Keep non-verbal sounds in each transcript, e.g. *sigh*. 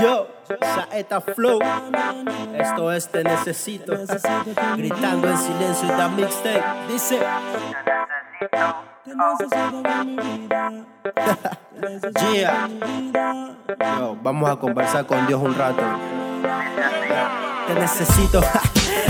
Yo, Saeta Flow. Esto es Te Necesito. Gritando en silencio da mixtape. Dice. Yeah. Yo, vamos a conversar con Dios un rato. Te necesito.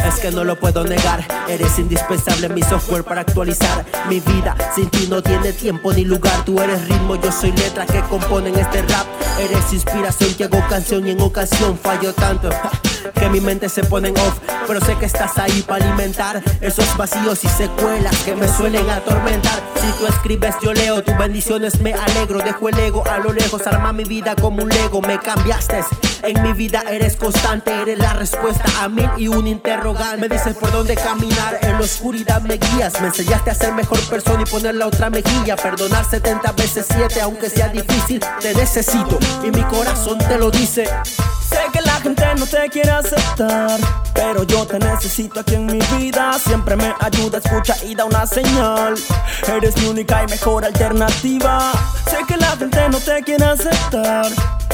Es que no lo puedo negar, eres indispensable mi software para actualizar mi vida. Sin ti no tiene tiempo ni lugar. Tú eres ritmo, yo soy letra que componen este rap. Eres inspiración que hago canción y en ocasión fallo tanto *laughs* que mi mente se pone en off. Pero sé que estás ahí para alimentar esos vacíos y secuelas que me suelen atormentar. Si tú escribes, yo leo, tus bendiciones me alegro. Dejo el ego a lo lejos, arma mi vida como un lego. Me cambiaste, en mi vida eres constante, eres la respuesta a mí y un interrogante. Me dices por dónde caminar, en la oscuridad me guías. Me enseñaste a ser mejor persona y poner la otra mejilla. Perdonar 70 veces 7, aunque sea difícil, te necesito y mi corazón te lo dice. Sé que la gente no te quiere aceptar, pero yo te necesito aquí en mi vida. Siempre me ayuda, escucha y da una señal. Eres mi única y mejor alternativa. Sé que la gente no te quiere aceptar,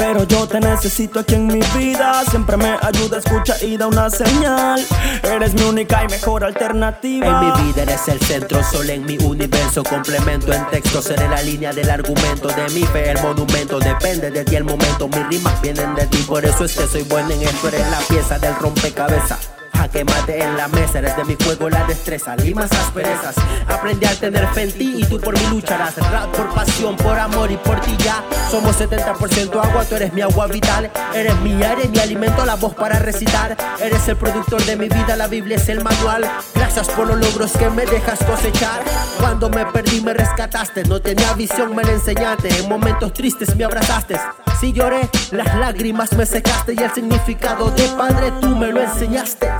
pero yo te necesito aquí en mi vida. Siempre me ayuda, escucha y da una señal. Eres mi única y mejor alternativa. En mi vida eres el centro, sol en mi universo. Complemento en texto, seré la línea del argumento. De mi fe, el monumento. Depende de ti el momento. Mis rimas vienen de ti, por eso es que soy bueno en esto. Eres la pieza del rompecabezas que mate en la mesa. Eres de mi juego la destreza, limas asperezas. Aprendí a tener fe en ti y tú por mí lucharás. Por pasión, por amor y por ti ya. Somos 70% agua, tú eres mi agua vital. Eres mi aire, mi alimento, la voz para recitar. Eres el productor de mi vida, la Biblia es el manual. Gracias por los logros que me dejas cosechar. Cuando me perdí, me rescataste. No tenía visión, me la enseñaste. En momentos tristes me abrazaste. Si lloré, las lágrimas me secaste y el significado de padre tú me lo enseñaste.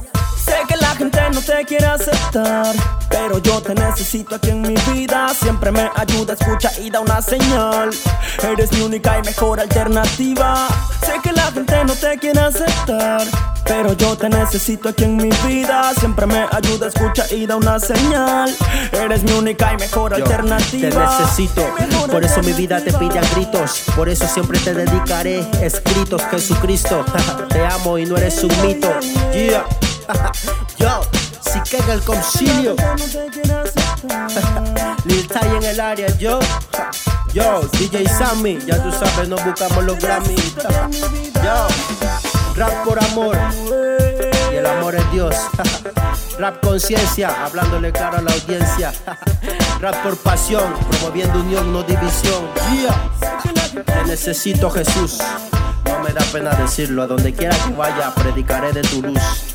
Sé que la gente no te quiere aceptar, pero yo te necesito aquí en mi vida. Siempre me ayuda, escucha y da una señal. Eres mi única y mejor alternativa. Sé que la gente no te quiere aceptar, pero yo te necesito aquí en mi vida. Siempre me ayuda, escucha y da una señal. Eres mi única y mejor alternativa. Te necesito, por eso mi vida te pide a gritos. Por eso siempre te dedicaré escritos, Jesucristo. *laughs* te amo y no eres un mito. Yeah. *laughs* Yo, si queda el concilio. *laughs* Lil Tay en el área, yo. Yo, DJ Sammy, ya tú sabes, nos buscamos los Grammy. *laughs* Yo, rap por amor. Y el amor es Dios. Rap conciencia, hablándole claro a la audiencia. Rap por pasión, promoviendo unión, no división. Yeah. Te necesito, Jesús me da pena decirlo. A donde quiera que vaya, predicaré de tu luz. *laughs*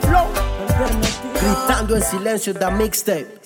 Flow. Gritando en silencio da mixtape.